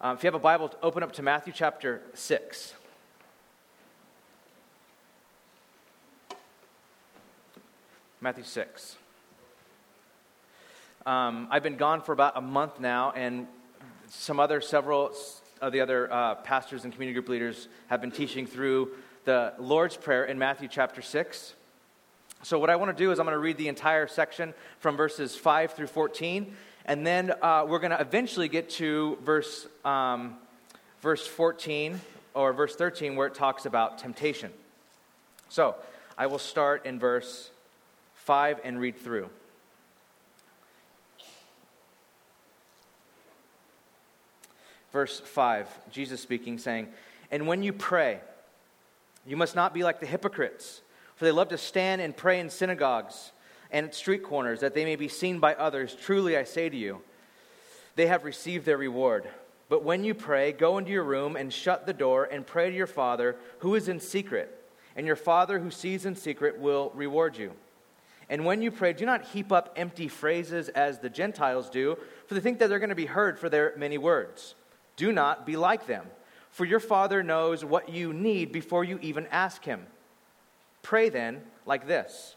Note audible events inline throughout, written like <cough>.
Um, if you have a Bible, open up to Matthew chapter 6. Matthew 6. Um, I've been gone for about a month now, and some other, several of the other uh, pastors and community group leaders have been teaching through the Lord's Prayer in Matthew chapter 6. So, what I want to do is I'm going to read the entire section from verses 5 through 14, and then uh, we're going to eventually get to verse, um, verse 14 or verse 13 where it talks about temptation. So, I will start in verse 5 and read through. Verse 5, Jesus speaking, saying, And when you pray, you must not be like the hypocrites, for they love to stand and pray in synagogues and at street corners, that they may be seen by others. Truly, I say to you, they have received their reward. But when you pray, go into your room and shut the door and pray to your Father who is in secret, and your Father who sees in secret will reward you. And when you pray, do not heap up empty phrases as the Gentiles do, for they think that they're going to be heard for their many words. Do not be like them, for your Father knows what you need before you even ask Him. Pray then like this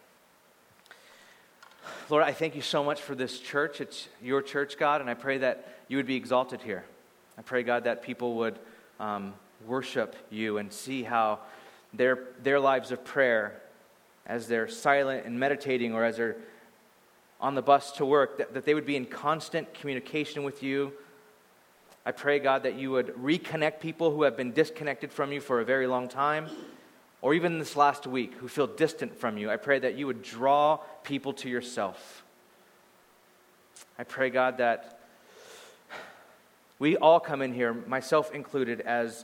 Lord, I thank you so much for this church. It's your church, God, and I pray that you would be exalted here. I pray, God, that people would um, worship you and see how their, their lives of prayer, as they're silent and meditating or as they're on the bus to work, that, that they would be in constant communication with you. I pray, God, that you would reconnect people who have been disconnected from you for a very long time, or even this last week, who feel distant from you. I pray that you would draw people to yourself. I pray, God, that we all come in here, myself included, as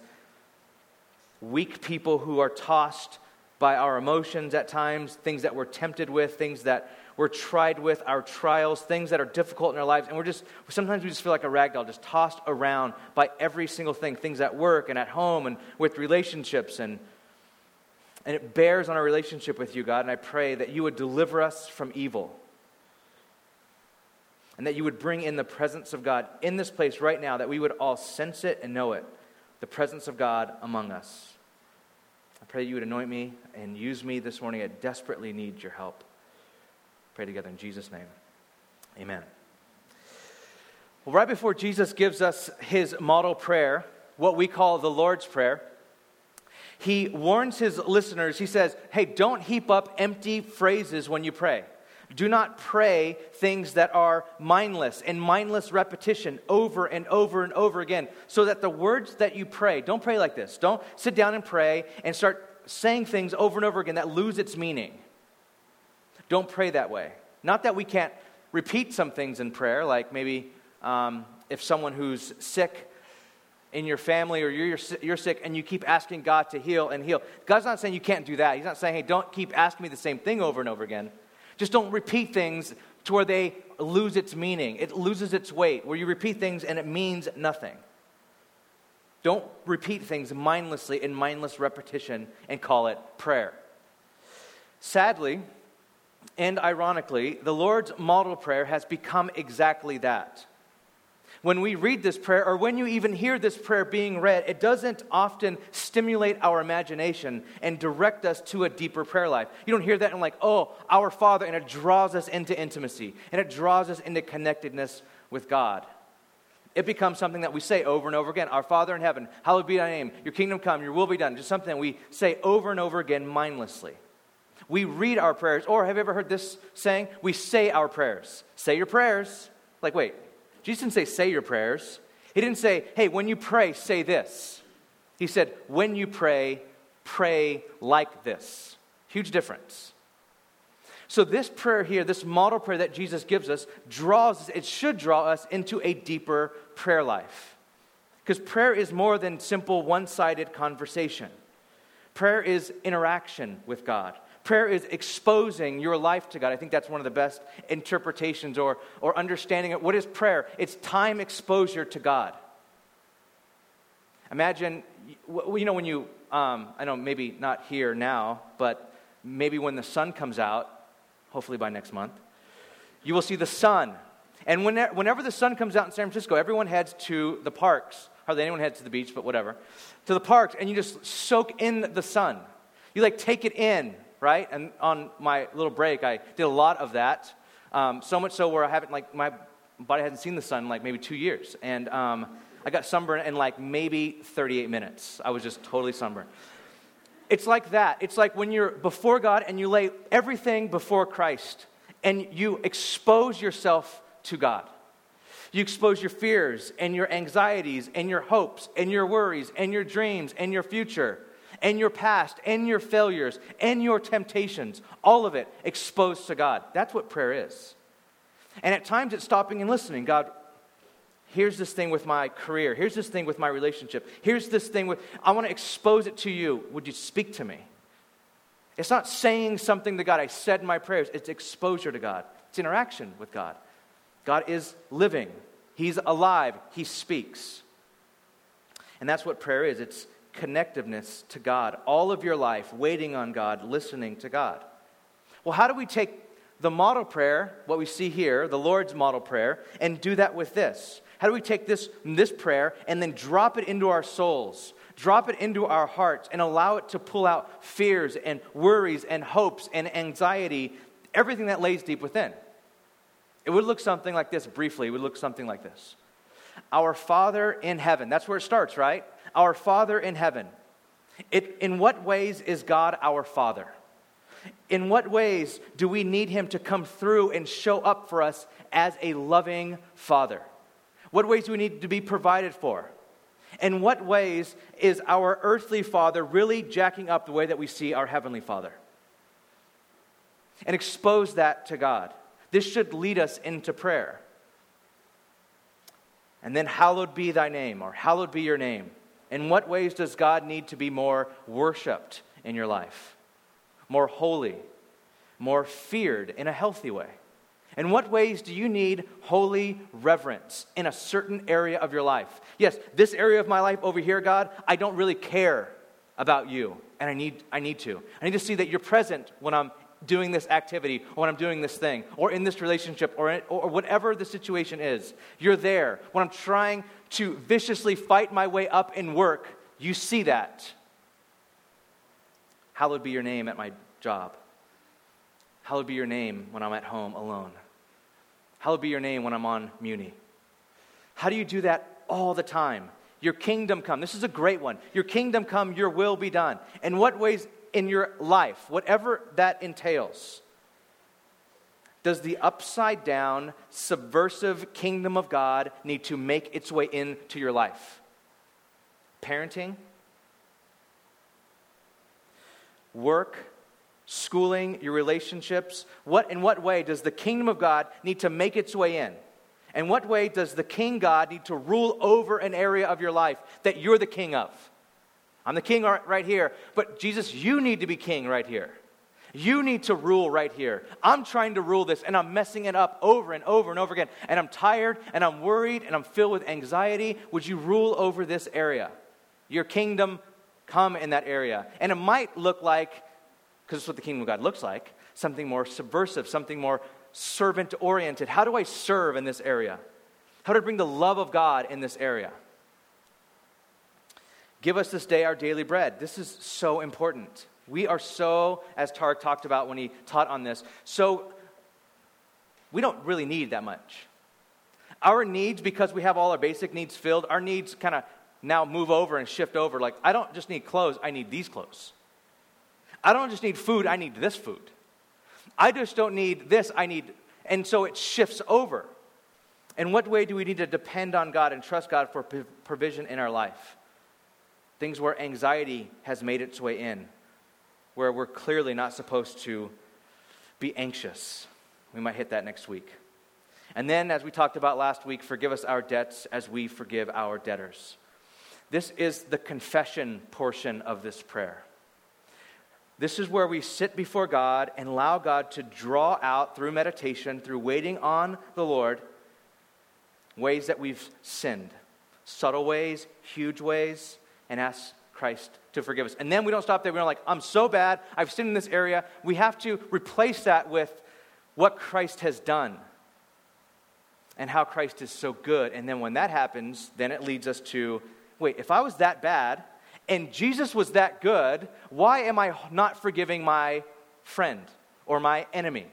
weak people who are tossed by our emotions at times, things that we're tempted with, things that we're tried with, our trials, things that are difficult in our lives, and we're just, sometimes we just feel like a rag doll, just tossed around by every single thing, things at work and at home and with relationships, and, and it bears on our relationship with you, God, and I pray that you would deliver us from evil. And that you would bring in the presence of God in this place right now, that we would all sense it and know it, the presence of God among us. I pray that you would anoint me and use me this morning. I desperately need your help. Pray together in Jesus' name. Amen. Well, right before Jesus gives us his model prayer, what we call the Lord's Prayer, he warns his listeners. He says, Hey, don't heap up empty phrases when you pray. Do not pray things that are mindless and mindless repetition over and over and over again, so that the words that you pray, don't pray like this. Don't sit down and pray and start saying things over and over again that lose its meaning. Don't pray that way. Not that we can't repeat some things in prayer, like maybe um, if someone who's sick in your family or you're, you're sick and you keep asking God to heal and heal. God's not saying you can't do that. He's not saying, hey, don't keep asking me the same thing over and over again. Just don't repeat things to where they lose its meaning. It loses its weight, where you repeat things and it means nothing. Don't repeat things mindlessly in mindless repetition and call it prayer. Sadly, and ironically, the Lord's model prayer has become exactly that. When we read this prayer, or when you even hear this prayer being read, it doesn't often stimulate our imagination and direct us to a deeper prayer life. You don't hear that and, like, oh, our Father, and it draws us into intimacy, and it draws us into connectedness with God. It becomes something that we say over and over again Our Father in heaven, hallowed be thy name, your kingdom come, your will be done. Just something we say over and over again mindlessly. We read our prayers, or have you ever heard this saying? We say our prayers. Say your prayers. Like, wait, Jesus didn't say, say your prayers. He didn't say, hey, when you pray, say this. He said, when you pray, pray like this. Huge difference. So, this prayer here, this model prayer that Jesus gives us, draws, it should draw us into a deeper prayer life. Because prayer is more than simple one sided conversation. Prayer is interaction with God. Prayer is exposing your life to God. I think that's one of the best interpretations or, or understanding it. What is prayer? It's time exposure to God. Imagine, you know, when you, um, I know maybe not here now, but maybe when the sun comes out, hopefully by next month, you will see the sun. And whenever the sun comes out in San Francisco, everyone heads to the parks. Hardly anyone heads to the beach, but whatever. To the parks, and you just soak in the sun. You like take it in right? And on my little break, I did a lot of that. Um, so much so where I haven't, like, my body hasn't seen the sun in like maybe two years. And um, I got sunburned in like maybe 38 minutes. I was just totally sunburned. It's like that. It's like when you're before God and you lay everything before Christ and you expose yourself to God. You expose your fears and your anxieties and your hopes and your worries and your dreams and your future and your past and your failures and your temptations, all of it exposed to God. That's what prayer is. And at times it's stopping and listening. God, here's this thing with my career. Here's this thing with my relationship. Here's this thing with, I want to expose it to you. Would you speak to me? It's not saying something to God. I said in my prayers. It's exposure to God, it's interaction with God. God is living, He's alive, He speaks. And that's what prayer is it's connectiveness to God, all of your life waiting on God, listening to God. Well, how do we take the model prayer, what we see here, the Lord's model prayer, and do that with this? How do we take this, this prayer and then drop it into our souls, drop it into our hearts, and allow it to pull out fears and worries and hopes and anxiety, everything that lays deep within? It would look something like this briefly. It would look something like this Our Father in heaven. That's where it starts, right? Our Father in heaven. It, in what ways is God our Father? In what ways do we need Him to come through and show up for us as a loving Father? What ways do we need to be provided for? In what ways is our earthly Father really jacking up the way that we see our Heavenly Father? And expose that to God. This should lead us into prayer. And then, hallowed be thy name, or hallowed be your name. In what ways does God need to be more worshiped in your life? More holy, more feared in a healthy way? In what ways do you need holy reverence in a certain area of your life? Yes, this area of my life over here, God, I don't really care about you, and I need, I need to. I need to see that you're present when I'm doing this activity or when I'm doing this thing or in this relationship or, in, or whatever the situation is. You're there. When I'm trying to viciously fight my way up in work, you see that. Hallowed be your name at my job. Hallowed be your name when I'm at home alone. Hallowed be your name when I'm on Muni. How do you do that all the time? Your kingdom come. This is a great one. Your kingdom come, your will be done. In what ways in your life, whatever that entails, does the upside down, subversive kingdom of God need to make its way into your life? Parenting, work, schooling, your relationships? What, in what way does the kingdom of God need to make its way in? In what way does the king God need to rule over an area of your life that you're the king of? I'm the king right here, but Jesus, you need to be king right here. You need to rule right here. I'm trying to rule this and I'm messing it up over and over and over again. And I'm tired and I'm worried and I'm filled with anxiety. Would you rule over this area? Your kingdom come in that area. And it might look like, because it's what the kingdom of God looks like, something more subversive, something more servant oriented. How do I serve in this area? How do I bring the love of God in this area? Give us this day our daily bread. This is so important. We are so, as Tarek talked about when he taught on this, so we don't really need that much. Our needs, because we have all our basic needs filled, our needs kind of now move over and shift over. Like, I don't just need clothes, I need these clothes. I don't just need food, I need this food. I just don't need this, I need. And so it shifts over. In what way do we need to depend on God and trust God for provision in our life? Things where anxiety has made its way in where we're clearly not supposed to be anxious. We might hit that next week. And then, as we talked about last week, forgive us our debts as we forgive our debtors. This is the confession portion of this prayer. This is where we sit before God and allow God to draw out through meditation, through waiting on the Lord, ways that we've sinned subtle ways, huge ways, and ask Christ to forgive us. And then we don't stop there. We're like, I'm so bad. I've sinned in this area. We have to replace that with what Christ has done and how Christ is so good. And then when that happens, then it leads us to wait, if I was that bad and Jesus was that good, why am I not forgiving my friend or my enemy?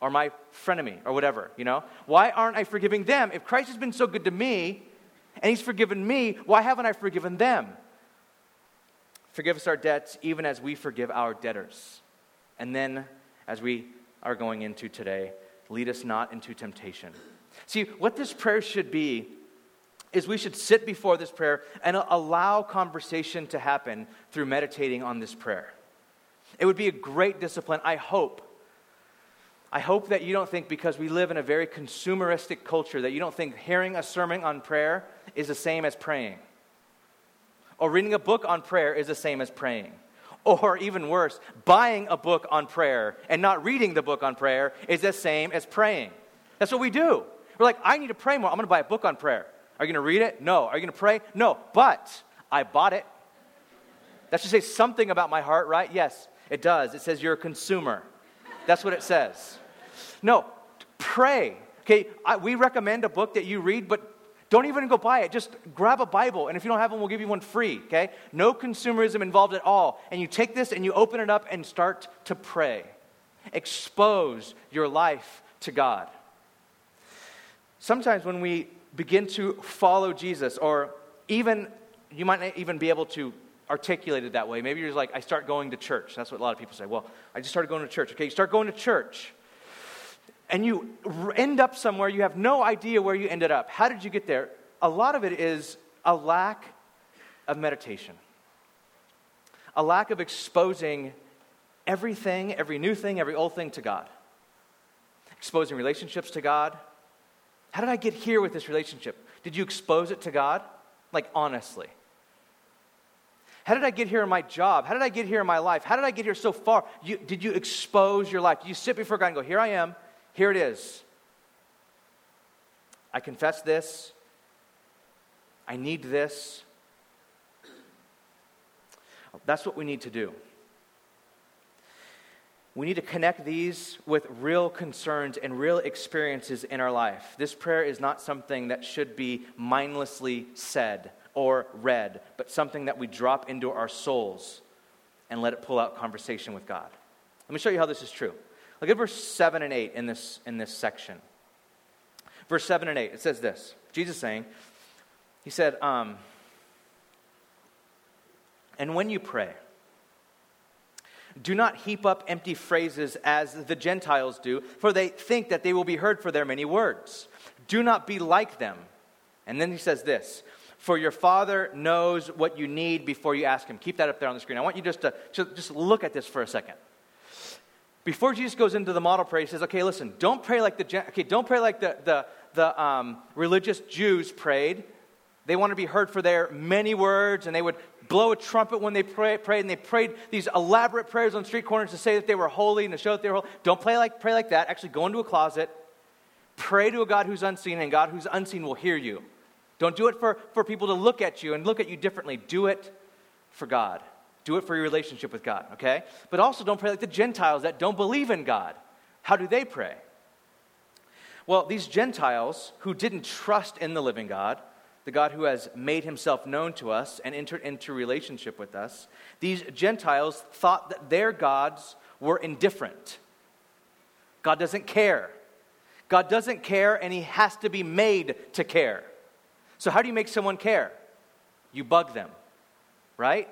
Or my frenemy, or whatever, you know? Why aren't I forgiving them? If Christ has been so good to me, and He's forgiven me, why haven't I forgiven them? Forgive us our debts, even as we forgive our debtors. And then, as we are going into today, lead us not into temptation. See, what this prayer should be is we should sit before this prayer and allow conversation to happen through meditating on this prayer. It would be a great discipline, I hope. I hope that you don't think because we live in a very consumeristic culture that you don't think hearing a sermon on prayer is the same as praying. Or reading a book on prayer is the same as praying. Or even worse, buying a book on prayer and not reading the book on prayer is the same as praying. That's what we do. We're like, I need to pray more. I'm going to buy a book on prayer. Are you going to read it? No. Are you going to pray? No. But I bought it. That should say something about my heart, right? Yes, it does. It says you're a consumer. That's what it says. No, pray. Okay, I, we recommend a book that you read, but don't even go buy it. Just grab a Bible, and if you don't have one, we'll give you one free, okay? No consumerism involved at all. And you take this and you open it up and start to pray. Expose your life to God. Sometimes when we begin to follow Jesus, or even, you might not even be able to articulate it that way. Maybe you're just like, I start going to church. That's what a lot of people say. Well, I just started going to church. Okay, you start going to church and you end up somewhere, you have no idea where you ended up. How did you get there? A lot of it is a lack of meditation, a lack of exposing everything, every new thing, every old thing to God, exposing relationships to God. How did I get here with this relationship? Did you expose it to God? Like, honestly. How did I get here in my job? How did I get here in my life? How did I get here so far? You, did you expose your life? Did you sit before God and go, Here I am. Here it is. I confess this. I need this. That's what we need to do. We need to connect these with real concerns and real experiences in our life. This prayer is not something that should be mindlessly said or read, but something that we drop into our souls and let it pull out conversation with God. Let me show you how this is true. Look at verse 7 and 8 in this, in this section. Verse 7 and 8, it says this Jesus saying, He said, um, And when you pray, do not heap up empty phrases as the Gentiles do, for they think that they will be heard for their many words. Do not be like them. And then he says this For your Father knows what you need before you ask Him. Keep that up there on the screen. I want you just to, to just look at this for a second before Jesus goes into the model prayer, he says, okay, listen, don't pray like the, okay, don't pray like the, the, the um, religious Jews prayed. They want to be heard for their many words, and they would blow a trumpet when they pray, prayed, and they prayed these elaborate prayers on street corners to say that they were holy and to show that they were holy. Don't pray like, pray like that. Actually, go into a closet, pray to a God who's unseen, and God who's unseen will hear you. Don't do it for, for people to look at you and look at you differently. Do it for God. Do it for your relationship with God, okay? But also don't pray like the Gentiles that don't believe in God. How do they pray? Well, these Gentiles who didn't trust in the living God, the God who has made himself known to us and entered into relationship with us, these Gentiles thought that their gods were indifferent. God doesn't care. God doesn't care, and he has to be made to care. So, how do you make someone care? You bug them, right?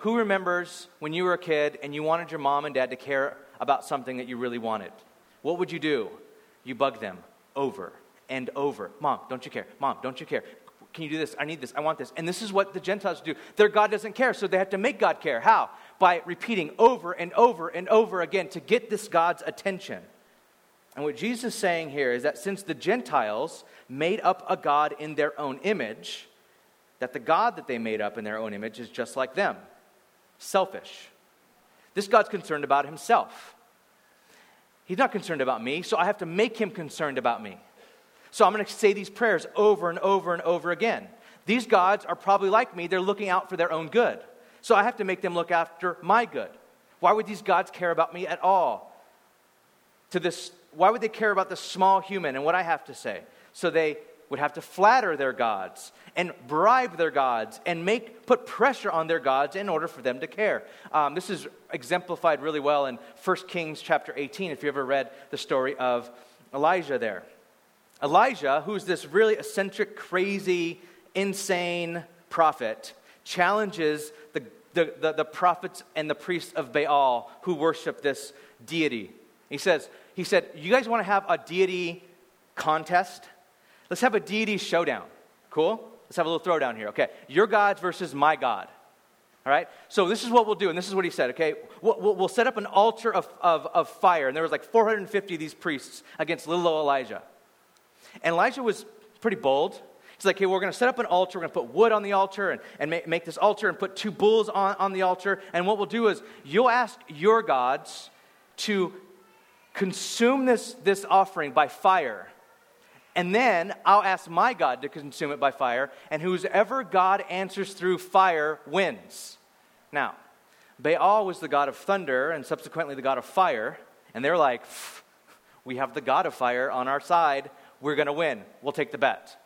Who remembers when you were a kid and you wanted your mom and dad to care about something that you really wanted? What would you do? You bug them over and over. Mom, don't you care? Mom, don't you care? Can you do this? I need this. I want this. And this is what the Gentiles do. Their God doesn't care, so they have to make God care. How? By repeating over and over and over again to get this God's attention. And what Jesus is saying here is that since the Gentiles made up a God in their own image, that the God that they made up in their own image is just like them selfish. This God's concerned about himself. He's not concerned about me, so I have to make him concerned about me. So I'm going to say these prayers over and over and over again. These gods are probably like me, they're looking out for their own good. So I have to make them look after my good. Why would these gods care about me at all? To this, why would they care about this small human and what I have to say? So they would have to flatter their gods and bribe their gods and make, put pressure on their gods in order for them to care. Um, this is exemplified really well in 1 Kings chapter 18, if you ever read the story of Elijah there. Elijah, who's this really eccentric, crazy, insane prophet, challenges the, the, the, the prophets and the priests of Baal who worship this deity. He says, he said, You guys want to have a deity contest? Let's have a deity showdown. Cool? Let's have a little throwdown here. Okay. Your gods versus my God. All right? So this is what we'll do, and this is what he said, okay? We'll, we'll set up an altar of, of, of fire, and there was like 450 of these priests against little old Elijah. And Elijah was pretty bold. He's like, okay, we're going to set up an altar. We're going to put wood on the altar and, and make, make this altar and put two bulls on, on the altar. And what we'll do is you'll ask your gods to consume this, this offering by fire and then I'll ask my God to consume it by fire, and whoever God answers through fire wins. Now, Baal was the god of thunder and subsequently the god of fire, and they're like, we have the god of fire on our side. We're going to win. We'll take the bet.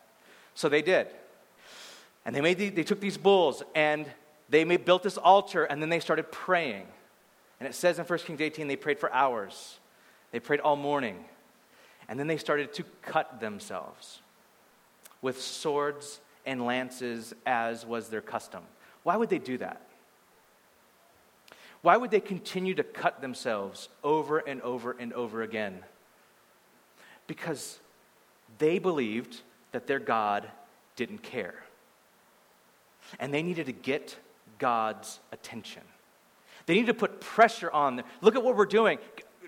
So they did. And they, made the, they took these bulls and they made, built this altar, and then they started praying. And it says in 1 Kings 18, they prayed for hours. They prayed all morning. And then they started to cut themselves with swords and lances, as was their custom. Why would they do that? Why would they continue to cut themselves over and over and over again? Because they believed that their God didn't care. And they needed to get God's attention. They needed to put pressure on them. Look at what we're doing.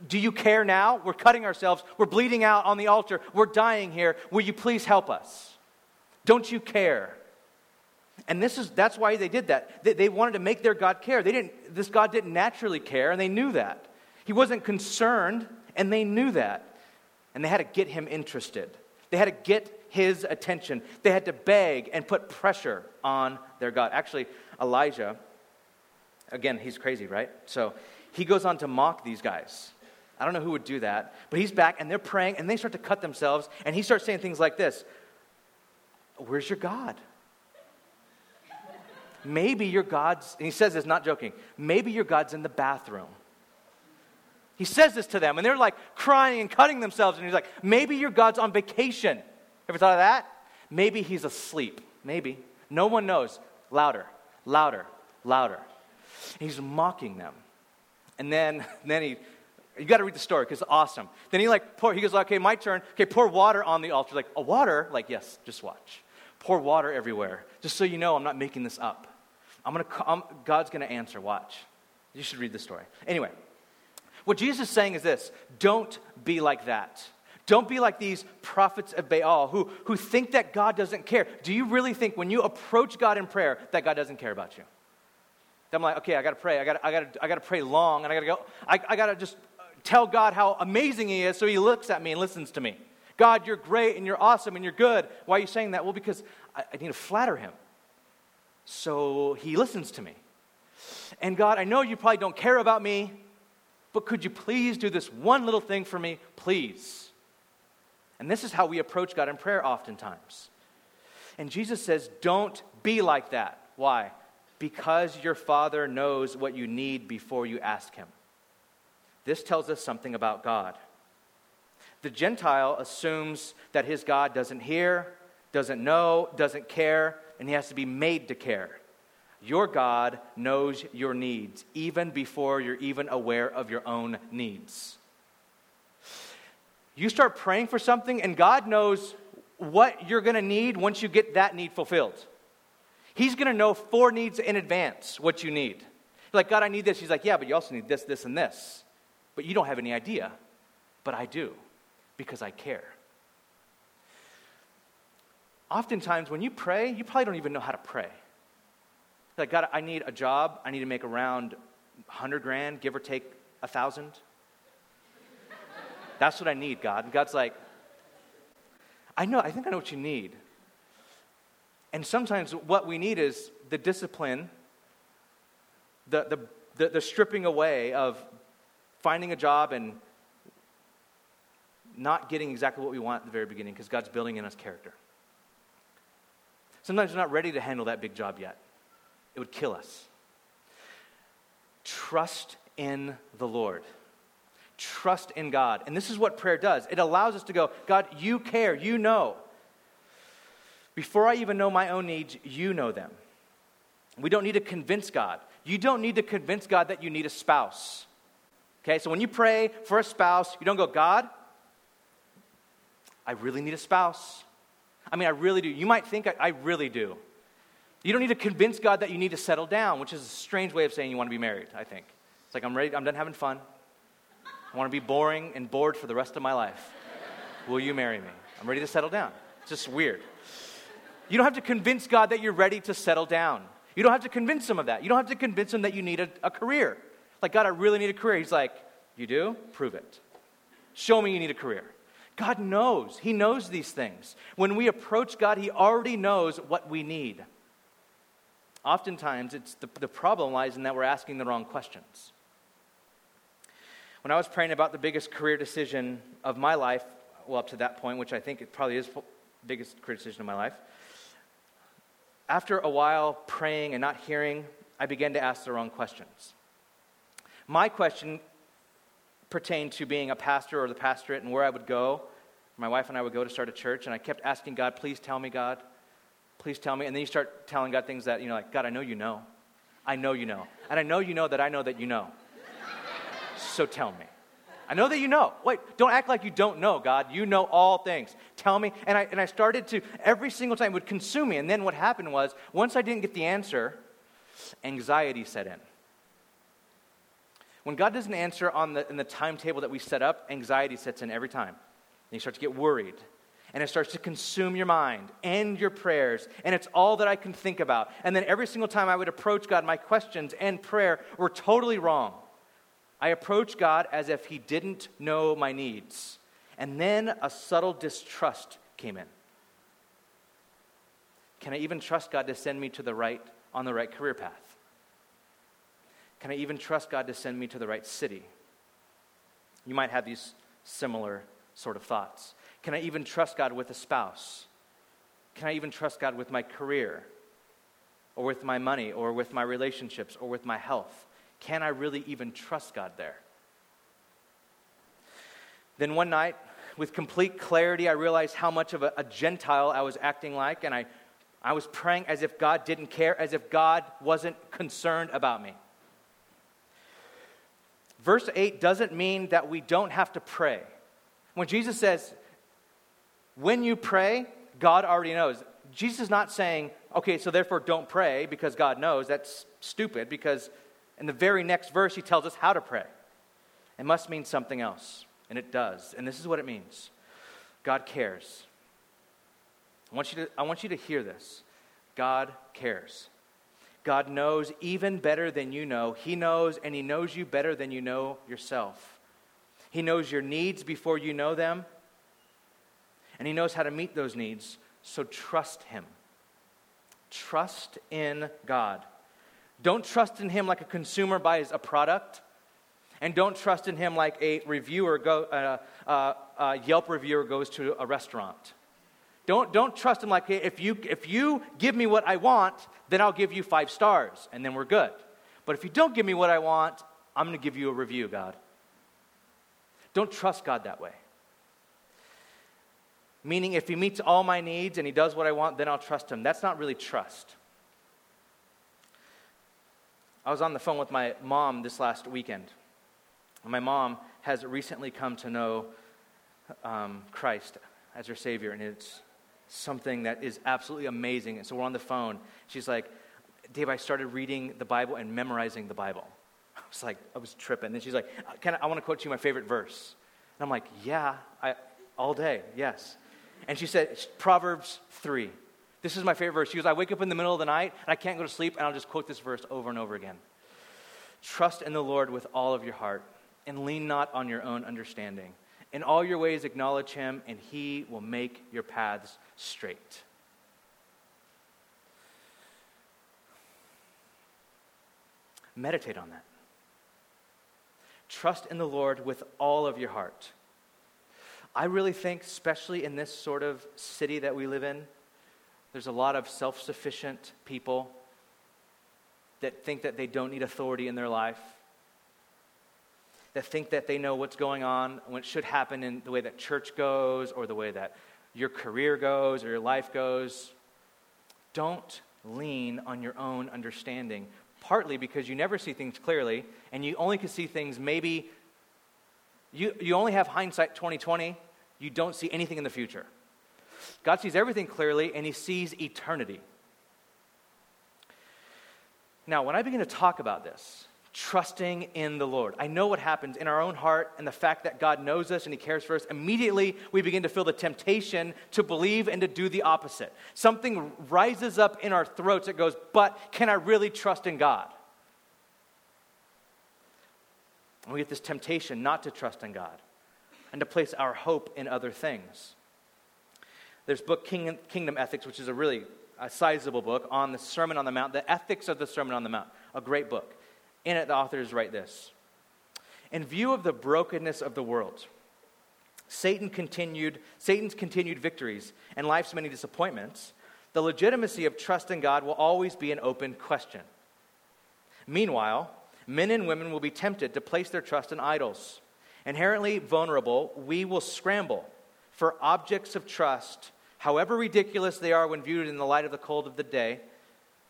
Do you care now? We're cutting ourselves. We're bleeding out on the altar. We're dying here. Will you please help us? Don't you care? And this is that's why they did that. They, they wanted to make their God care. They didn't this God didn't naturally care and they knew that. He wasn't concerned and they knew that. And they had to get him interested. They had to get his attention. They had to beg and put pressure on their God. Actually, Elijah again, he's crazy, right? So, he goes on to mock these guys. I don't know who would do that, but he's back and they're praying and they start to cut themselves and he starts saying things like this Where's your God? Maybe your God's, and he says this, not joking, maybe your God's in the bathroom. He says this to them and they're like crying and cutting themselves and he's like, maybe your God's on vacation. Ever thought of that? Maybe he's asleep. Maybe. No one knows. Louder, louder, louder. He's mocking them. And then, <laughs> then he you got to read the story because it's awesome. Then he like pour, he goes, okay, my turn. Okay, pour water on the altar. Like, a water? Like, yes, just watch. Pour water everywhere. Just so you know, I'm not making this up. I'm gonna, I'm, God's gonna answer. Watch. You should read the story. Anyway, what Jesus is saying is this: Don't be like that. Don't be like these prophets of Baal who, who think that God doesn't care. Do you really think when you approach God in prayer that God doesn't care about you? I'm like, okay, I gotta pray. I gotta, I gotta, I gotta pray long, and I gotta go. I, I gotta just tell God how amazing He is, so He looks at me and listens to me. God, you're great and you're awesome and you're good. Why are you saying that? Well, because I, I need to flatter Him. So He listens to me. And God, I know you probably don't care about me, but could you please do this one little thing for me? Please. And this is how we approach God in prayer oftentimes. And Jesus says, don't be like that. Why? Because your Father knows what you need before you ask Him. This tells us something about God. The Gentile assumes that his God doesn't hear, doesn't know, doesn't care, and he has to be made to care. Your God knows your needs even before you're even aware of your own needs. You start praying for something, and God knows what you're going to need once you get that need fulfilled. He's going to know four needs in advance what you need. Like, God, I need this. He's like, yeah, but you also need this, this, and this. But you don't have any idea. But I do, because I care. oftentimes when you pray, you probably don't even know how to pray. Like, God, I need a job. I need to make around 100 grand, give or take a thousand. That's what I need, God. And God's like, I know, I think I know what you need. And sometimes what we need is the discipline, the, the, the, the stripping away of finding a job and not getting exactly what we want at the very beginning because God's building in us character. Sometimes we're not ready to handle that big job yet, it would kill us. Trust in the Lord. Trust in God. And this is what prayer does it allows us to go, God, you care, you know. Before I even know my own needs, you know them. We don't need to convince God. You don't need to convince God that you need a spouse. Okay, so when you pray for a spouse, you don't go, God, I really need a spouse. I mean, I really do. You might think I, I really do. You don't need to convince God that you need to settle down, which is a strange way of saying you want to be married, I think. It's like, I'm ready, I'm done having fun. I want to be boring and bored for the rest of my life. Will you marry me? I'm ready to settle down. It's just weird. You don't have to convince God that you're ready to settle down. You don't have to convince him of that. You don't have to convince him that you need a, a career. Like, God, I really need a career. He's like, You do? Prove it. Show me you need a career. God knows. He knows these things. When we approach God, He already knows what we need. Oftentimes, it's the, the problem lies in that we're asking the wrong questions. When I was praying about the biggest career decision of my life, well, up to that point, which I think it probably is the biggest career decision of my life, after a while praying and not hearing, I began to ask the wrong questions. My question pertained to being a pastor or the pastorate and where I would go. My wife and I would go to start a church, and I kept asking God, please tell me, God. Please tell me. And then you start telling God things that, you know, like, God, I know you know. I know you know. And I know you know that I know that you know. So tell me. I know that you know. Wait, don't act like you don't know, God. You know all things. Tell me. And I, and I started to, every single time, would consume me. And then what happened was, once I didn't get the answer, anxiety set in. When God doesn't answer on the, in the timetable that we set up, anxiety sets in every time. And you start to get worried. And it starts to consume your mind and your prayers. And it's all that I can think about. And then every single time I would approach God, my questions and prayer were totally wrong. I approached God as if He didn't know my needs. And then a subtle distrust came in. Can I even trust God to send me to the right, on the right career path? Can I even trust God to send me to the right city? You might have these similar sort of thoughts. Can I even trust God with a spouse? Can I even trust God with my career? Or with my money? Or with my relationships? Or with my health? Can I really even trust God there? Then one night, with complete clarity, I realized how much of a, a, Gentile I was acting like, and I, I was praying as if God didn't care, as if God wasn't concerned about me. Verse 8 doesn't mean that we don't have to pray. When Jesus says, when you pray, God already knows. Jesus is not saying, okay, so therefore don't pray because God knows. That's stupid because in the very next verse, he tells us how to pray. It must mean something else, and it does. And this is what it means God cares. I want you to, I want you to hear this. God cares. God knows even better than you know. He knows, and He knows you better than you know yourself. He knows your needs before you know them, and He knows how to meet those needs. So trust Him. Trust in God. Don't trust in him like a consumer buys a product. And don't trust in him like a reviewer, go, uh, uh, uh, Yelp reviewer goes to a restaurant. Don't, don't trust him like, hey, if you, if you give me what I want, then I'll give you five stars, and then we're good. But if you don't give me what I want, I'm going to give you a review, God. Don't trust God that way. Meaning, if he meets all my needs and he does what I want, then I'll trust him. That's not really trust. I was on the phone with my mom this last weekend. My mom has recently come to know um, Christ as her Savior, and it's something that is absolutely amazing. And so we're on the phone. She's like, Dave, I started reading the Bible and memorizing the Bible. <laughs> I was like, I was tripping. And then she's like, uh, Can I, I want to quote you my favorite verse. And I'm like, Yeah, I, all day, yes. And she said, Proverbs 3. This is my favorite verse. She goes, I wake up in the middle of the night and I can't go to sleep, and I'll just quote this verse over and over again. Trust in the Lord with all of your heart and lean not on your own understanding. In all your ways, acknowledge him, and he will make your paths straight. Meditate on that. Trust in the Lord with all of your heart. I really think, especially in this sort of city that we live in, there's a lot of self sufficient people that think that they don't need authority in their life, that think that they know what's going on, what should happen in the way that church goes or the way that your career goes or your life goes. Don't lean on your own understanding, partly because you never see things clearly and you only can see things maybe you, you only have hindsight 2020 you don't see anything in the future god sees everything clearly and he sees eternity now, when I begin to talk about this, trusting in the Lord, I know what happens in our own heart and the fact that God knows us and He cares for us. Immediately, we begin to feel the temptation to believe and to do the opposite. Something rises up in our throats that goes, But can I really trust in God? And we get this temptation not to trust in God and to place our hope in other things. There's book Kingdom Ethics, which is a really a sizable book on the Sermon on the Mount, the ethics of the Sermon on the Mount, a great book. In it, the authors write this In view of the brokenness of the world, Satan continued, Satan's continued victories and life's many disappointments, the legitimacy of trust in God will always be an open question. Meanwhile, men and women will be tempted to place their trust in idols. Inherently vulnerable, we will scramble for objects of trust however ridiculous they are when viewed in the light of the cold of the day,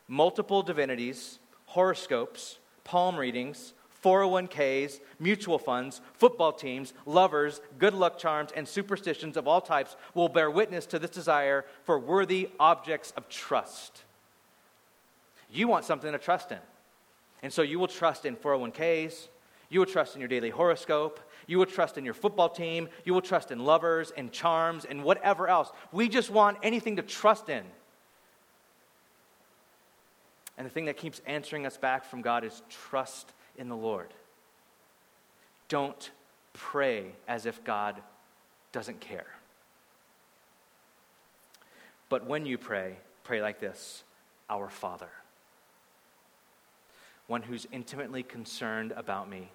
multiple divinities, horoscopes, palm readings, 401ks, mutual funds, football teams, lovers, good luck charms, and superstitions of all types will bear witness to this desire for worthy objects of trust. You want something to trust in. And so you will trust in 401ks, you will trust in your daily horoscope, you will trust in your football team. You will trust in lovers and charms and whatever else. We just want anything to trust in. And the thing that keeps answering us back from God is trust in the Lord. Don't pray as if God doesn't care. But when you pray, pray like this Our Father, one who's intimately concerned about me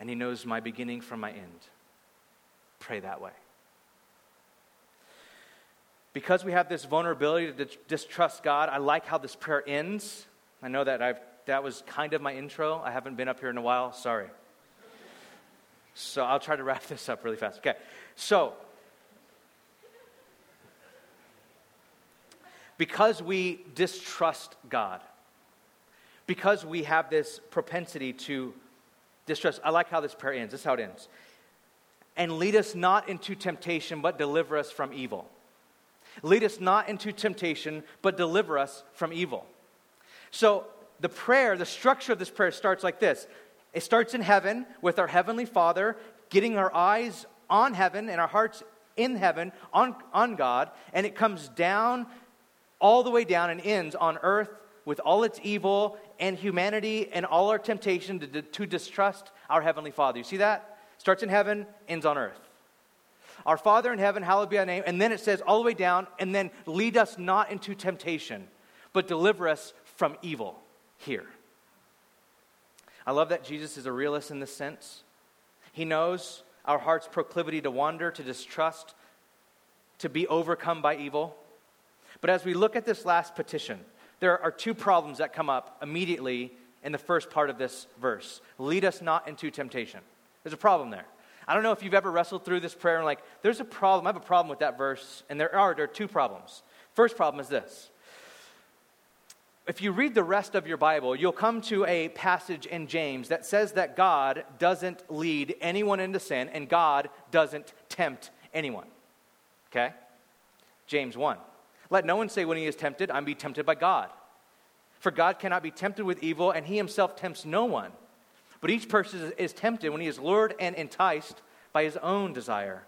and He knows my beginning from my end. Pray that way. Because we have this vulnerability to distrust God, I like how this prayer ends. I know that I've, that was kind of my intro. I haven't been up here in a while. Sorry. So I'll try to wrap this up really fast. Okay. So, because we distrust God, because we have this propensity to distrust, I like how this prayer ends. This is how it ends. And lead us not into temptation, but deliver us from evil. Lead us not into temptation, but deliver us from evil. So, the prayer, the structure of this prayer starts like this it starts in heaven with our Heavenly Father, getting our eyes on heaven and our hearts in heaven on, on God, and it comes down all the way down and ends on earth with all its evil and humanity and all our temptation to, to distrust our Heavenly Father. You see that? Starts in heaven, ends on earth. Our Father in heaven, hallowed be thy name. And then it says all the way down, and then lead us not into temptation, but deliver us from evil here. I love that Jesus is a realist in this sense. He knows our heart's proclivity to wander, to distrust, to be overcome by evil. But as we look at this last petition, there are two problems that come up immediately in the first part of this verse lead us not into temptation. There's a problem there. I don't know if you've ever wrestled through this prayer and like, there's a problem. I have a problem with that verse, and there are there are two problems. First problem is this. If you read the rest of your Bible, you'll come to a passage in James that says that God doesn't lead anyone into sin and God doesn't tempt anyone. Okay? James 1. Let no one say when he is tempted, I'm be tempted by God. For God cannot be tempted with evil, and he himself tempts no one. But each person is tempted when he is lured and enticed by his own desire.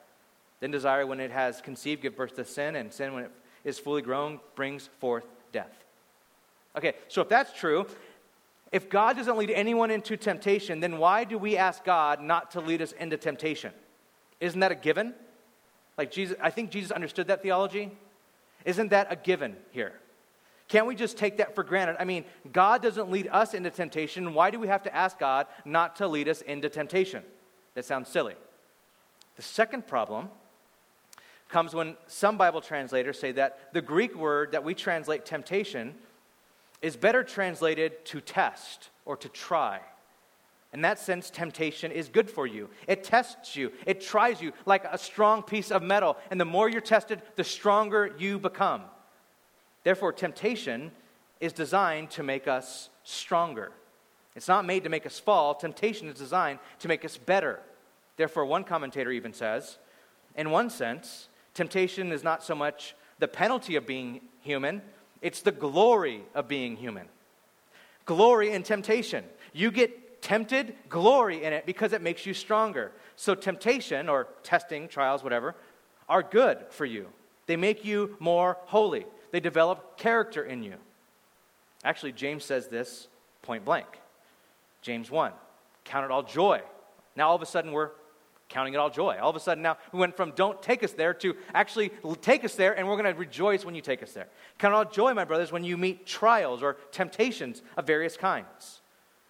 Then desire, when it has conceived, give birth to sin, and sin, when it is fully grown brings forth death. Okay, so if that's true, if God doesn't lead anyone into temptation, then why do we ask God not to lead us into temptation? Isn't that a given? Like Jesus, I think Jesus understood that theology. Isn't that a given here? Can't we just take that for granted? I mean, God doesn't lead us into temptation. Why do we have to ask God not to lead us into temptation? That sounds silly. The second problem comes when some Bible translators say that the Greek word that we translate temptation is better translated to test or to try. In that sense, temptation is good for you. It tests you, it tries you like a strong piece of metal. And the more you're tested, the stronger you become. Therefore, temptation is designed to make us stronger. It's not made to make us fall. Temptation is designed to make us better. Therefore, one commentator even says, in one sense, temptation is not so much the penalty of being human, it's the glory of being human. Glory in temptation. You get tempted, glory in it because it makes you stronger. So, temptation or testing, trials, whatever, are good for you. They make you more holy they develop character in you. Actually, James says this point blank. James 1 Count it all joy. Now, all of a sudden, we're counting it all joy. All of a sudden, now we went from don't take us there to actually take us there, and we're going to rejoice when you take us there. Count it all joy, my brothers, when you meet trials or temptations of various kinds.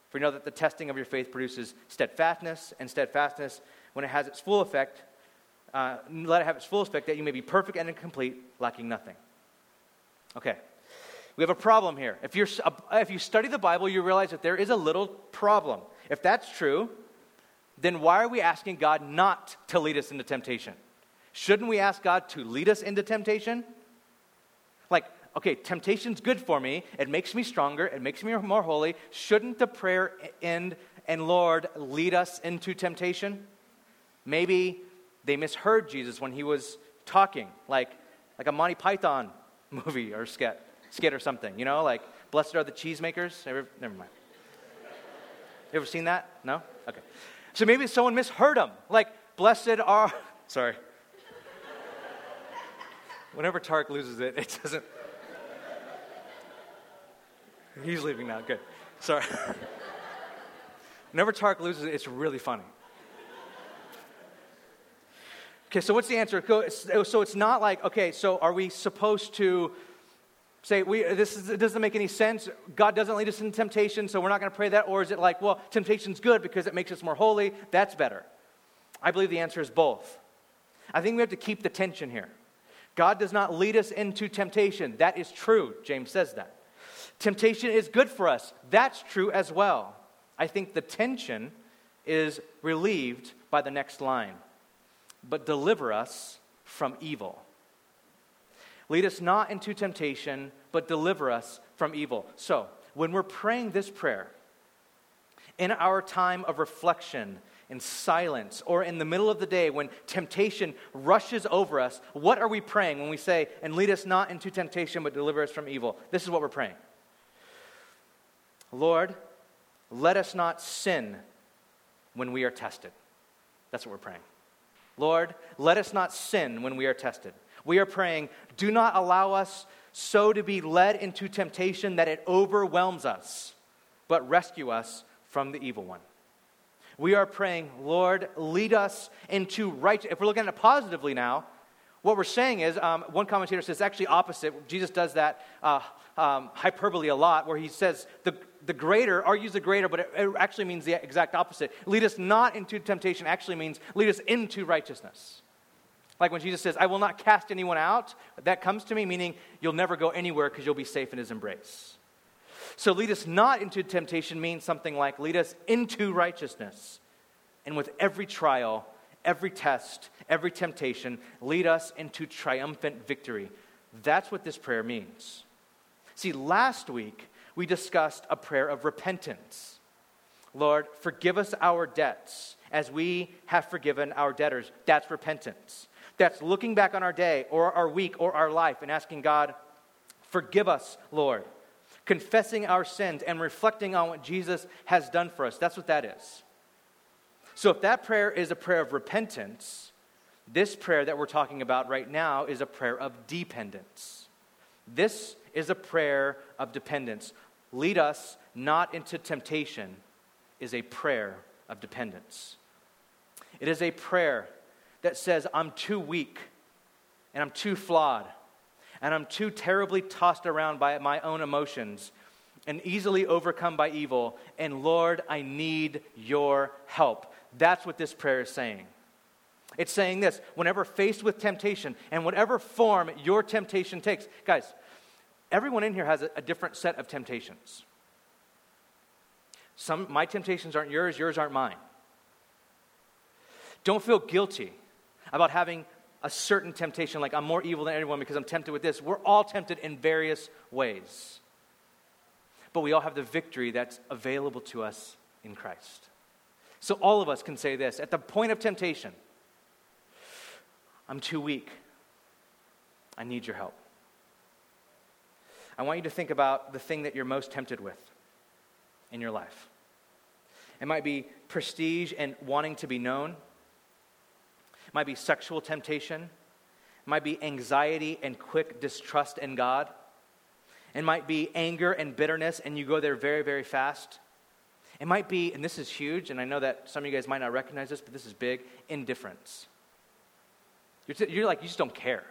For you know that the testing of your faith produces steadfastness, and steadfastness, when it has its full effect, uh, let it have its full effect that you may be perfect and complete, lacking nothing. Okay. We have a problem here. If, you're, uh, if you study the Bible, you realize that there is a little problem. If that's true, then why are we asking God not to lead us into temptation? Shouldn't we ask God to lead us into temptation? Like, okay, temptation's good for me. It makes me stronger. It makes me more holy. Shouldn't the prayer end and Lord lead us into temptation? Maybe they misheard Jesus when he was talking, like, like a Monty Python movie or skit, skit or something, you know, like Blessed are the Cheesemakers. Ever, never mind. You ever seen that? No? Okay. So maybe someone misheard them. Like, blessed are, <laughs> sorry. Whenever Tark loses it, it doesn't. He's leaving now. Good. Sorry. <laughs> Whenever Tark loses it, it's really funny. Okay, so what's the answer? Oh, so it's not like, okay, so are we supposed to say, we, this is, doesn't make any sense? God doesn't lead us into temptation, so we're not going to pray that? Or is it like, well, temptation's good because it makes us more holy? That's better. I believe the answer is both. I think we have to keep the tension here. God does not lead us into temptation. That is true. James says that. Temptation is good for us. That's true as well. I think the tension is relieved by the next line but deliver us from evil. Lead us not into temptation, but deliver us from evil. So, when we're praying this prayer, in our time of reflection, in silence, or in the middle of the day when temptation rushes over us, what are we praying when we say, and lead us not into temptation, but deliver us from evil? This is what we're praying Lord, let us not sin when we are tested. That's what we're praying. Lord, let us not sin when we are tested. We are praying, do not allow us so to be led into temptation that it overwhelms us, but rescue us from the evil one. We are praying, Lord, lead us into right. If we're looking at it positively now, what we're saying is, um, one commentator says actually opposite. Jesus does that uh, um, hyperbole a lot, where he says the, the greater, argues the greater, but it, it actually means the exact opposite. Lead us not into temptation actually means lead us into righteousness. Like when Jesus says, I will not cast anyone out, that comes to me, meaning you'll never go anywhere because you'll be safe in his embrace. So lead us not into temptation means something like lead us into righteousness. And with every trial, every test, every temptation, lead us into triumphant victory. That's what this prayer means. See, last week we discussed a prayer of repentance. Lord, forgive us our debts as we have forgiven our debtors. That's repentance. That's looking back on our day or our week or our life and asking God, forgive us, Lord. Confessing our sins and reflecting on what Jesus has done for us. That's what that is. So if that prayer is a prayer of repentance, This prayer that we're talking about right now is a prayer of dependence. This is a prayer of dependence. Lead us not into temptation is a prayer of dependence. It is a prayer that says, I'm too weak and I'm too flawed and I'm too terribly tossed around by my own emotions and easily overcome by evil. And Lord, I need your help. That's what this prayer is saying. It's saying this whenever faced with temptation and whatever form your temptation takes, guys, everyone in here has a, a different set of temptations. Some, my temptations aren't yours, yours aren't mine. Don't feel guilty about having a certain temptation, like I'm more evil than anyone because I'm tempted with this. We're all tempted in various ways. But we all have the victory that's available to us in Christ. So all of us can say this at the point of temptation I'm too weak. I need your help. I want you to think about the thing that you're most tempted with in your life. It might be prestige and wanting to be known. It might be sexual temptation. It might be anxiety and quick distrust in God. It might be anger and bitterness, and you go there very, very fast. It might be, and this is huge, and I know that some of you guys might not recognize this, but this is big indifference. You're, t- you're like, you just don't care.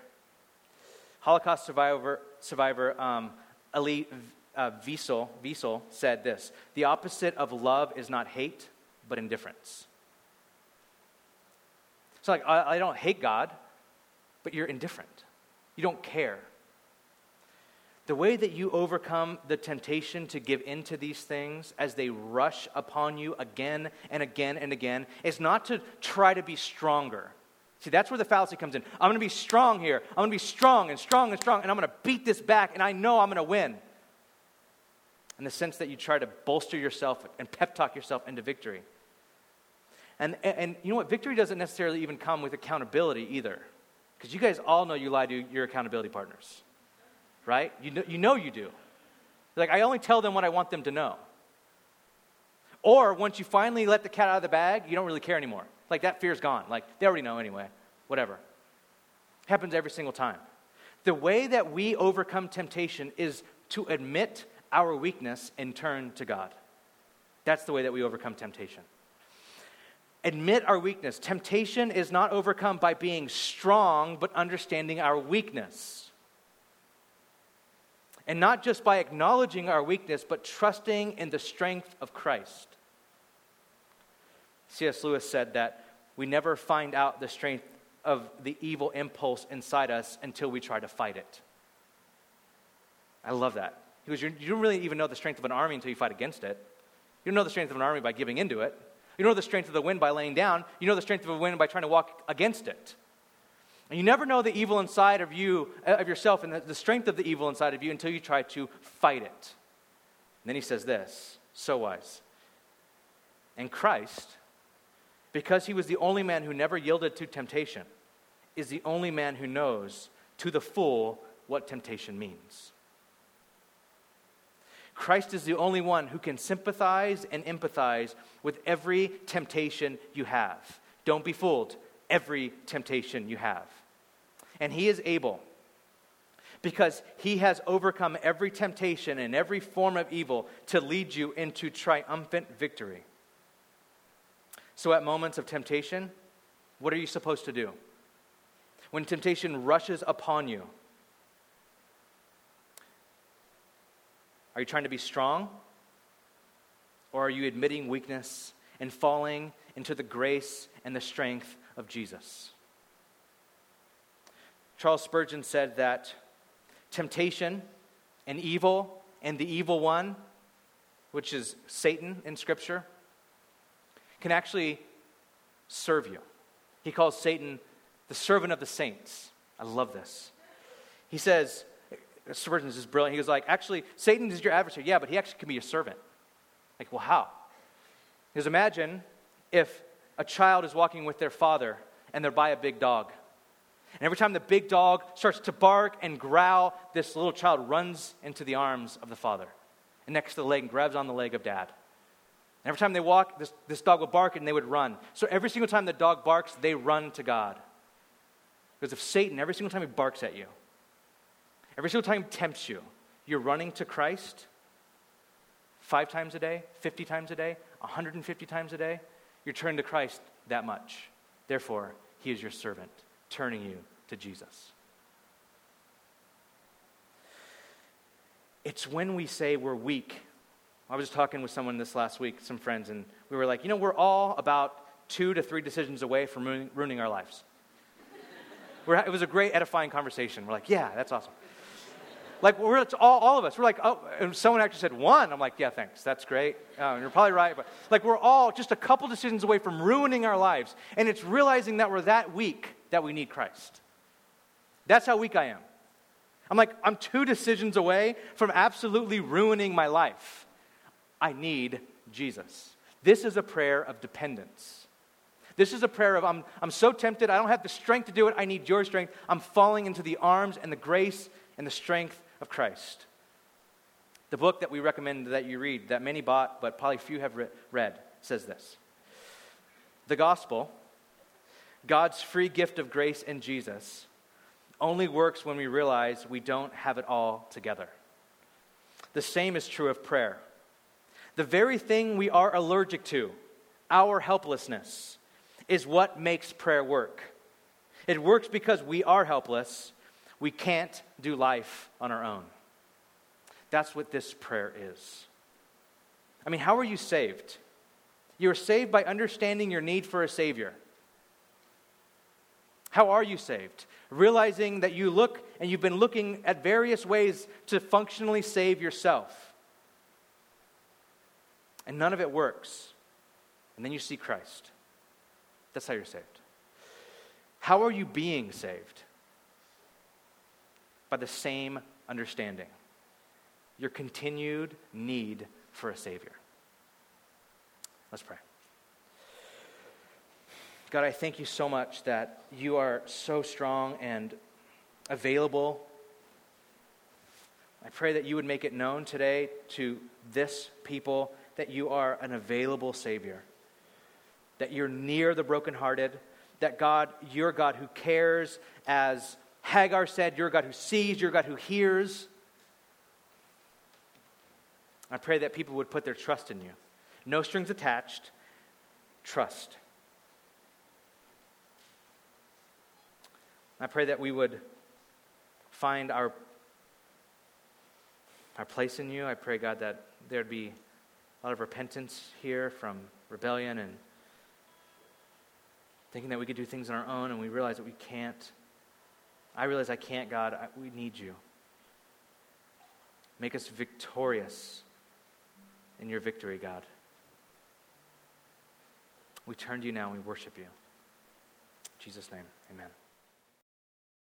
Holocaust survivor, survivor um, Elie uh, Wiesel, Wiesel said this The opposite of love is not hate, but indifference. So, like, I, I don't hate God, but you're indifferent. You don't care. The way that you overcome the temptation to give in to these things as they rush upon you again and again and again is not to try to be stronger. See, that's where the fallacy comes in. I'm going to be strong here. I'm going to be strong and strong and strong, and I'm going to beat this back, and I know I'm going to win. In the sense that you try to bolster yourself and pep talk yourself into victory. And, and, and you know what? Victory doesn't necessarily even come with accountability either. Because you guys all know you lie to your accountability partners right? You know you, know you do. Like, I only tell them what I want them to know. Or once you finally let the cat out of the bag, you don't really care anymore. Like, that fear's gone. Like, they already know anyway. Whatever. Happens every single time. The way that we overcome temptation is to admit our weakness and turn to God. That's the way that we overcome temptation. Admit our weakness. Temptation is not overcome by being strong, but understanding our weakness. And not just by acknowledging our weakness, but trusting in the strength of Christ. C.S. Lewis said that we never find out the strength of the evil impulse inside us until we try to fight it. I love that. He goes, You don't really even know the strength of an army until you fight against it. You don't know the strength of an army by giving into it. You know the strength of the wind by laying down. You know the strength of a wind by trying to walk against it. And you never know the evil inside of you, uh, of yourself, and the, strength of the evil inside of you until you try to fight it. And then he says this, so wise. And Christ, because he was the only man who never yielded to temptation, is the only man who knows to the full what temptation means. Christ is the only one who can sympathize and empathize with every temptation you have. Don't be fooled. Every temptation you have. And He is able, because He has overcome every temptation and every form of evil, to lead you into triumphant victory. So, at moments of temptation, what are you supposed to do? When temptation rushes upon you, are you trying to be strong? Or are you admitting weakness and falling into the grace and the strength of Jesus? Charles Spurgeon said that temptation and evil and the evil one, which is Satan in Scripture, can actually serve you. He calls Satan the servant of the saints. I love this. He says, Spurgeon is brilliant. He goes like, actually, Satan is your adversary. Yeah, but he actually can be your servant. Like, well, how? Because imagine if a child is walking with their father and they're by a big dog. And every time the big dog starts to bark and growl, this little child runs into the arms of the father and next to the leg and grabs on the leg of dad. And every time they walk, this, this dog would bark and they would run. So every single time the dog barks, they run to God. Because if Satan, every single time he barks at you, every single time he tempts you, you're running to Christ five times a day, 50 times a day, 150 times a day, you're turning to Christ that much. Therefore, he is your servant, turning you to Jesus. It's when we say we're weak. I was just talking with someone this last week, some friends, and we were like, you know, we're all about two to three decisions away from ruining our lives. it was a great edifying conversation. We're like, yeah, that's awesome. Like, we're, it's all, all of us. We're like, oh, and someone actually said one. I'm like, yeah, thanks. That's great. Oh, you're probably right. But like, we're all just a couple decisions away from ruining our lives. And it's realizing that we're that weak that we need Christ. That's how weak I am. I'm like, I'm two decisions away from absolutely ruining my life. I need Jesus. This is a prayer of dependence. This is a prayer of, I'm, I'm so tempted, I don't have the strength to do it, I need your strength. I'm falling into the arms and the grace and the strength of Christ. The book that we recommend that you read, that many bought, but probably few have read, says this The gospel, God's free gift of grace in Jesus, only works when we realize we don't have it all together. The same is true of prayer. The very thing we are allergic to, our helplessness, is what makes prayer work. It works because we are helpless. We can't do life on our own. That's what this prayer is. I mean, how are you saved? You're saved by understanding your need for a Savior. How are you saved? Realizing that you look and you've been looking at various ways to functionally save yourself. And none of it works. And then you see Christ. That's how you're saved. How are you being saved? By the same understanding your continued need for a Savior. Let's pray. God, I thank you so much that you are so strong and available. I pray that you would make it known today to this people that you are an available Savior, that you're near the brokenhearted, that God, you're God who cares, as Hagar said, you're God who sees, you're God who hears. I pray that people would put their trust in you. No strings attached, trust. I pray that we would find our, our place in you. I pray, God, that there'd be a lot of repentance here from rebellion and thinking that we could do things on our own and we realize that we can't. I realize I can't, God. I, we need you. Make us victorious in your victory, God. We turn to you now and we worship you. In Jesus' name, amen.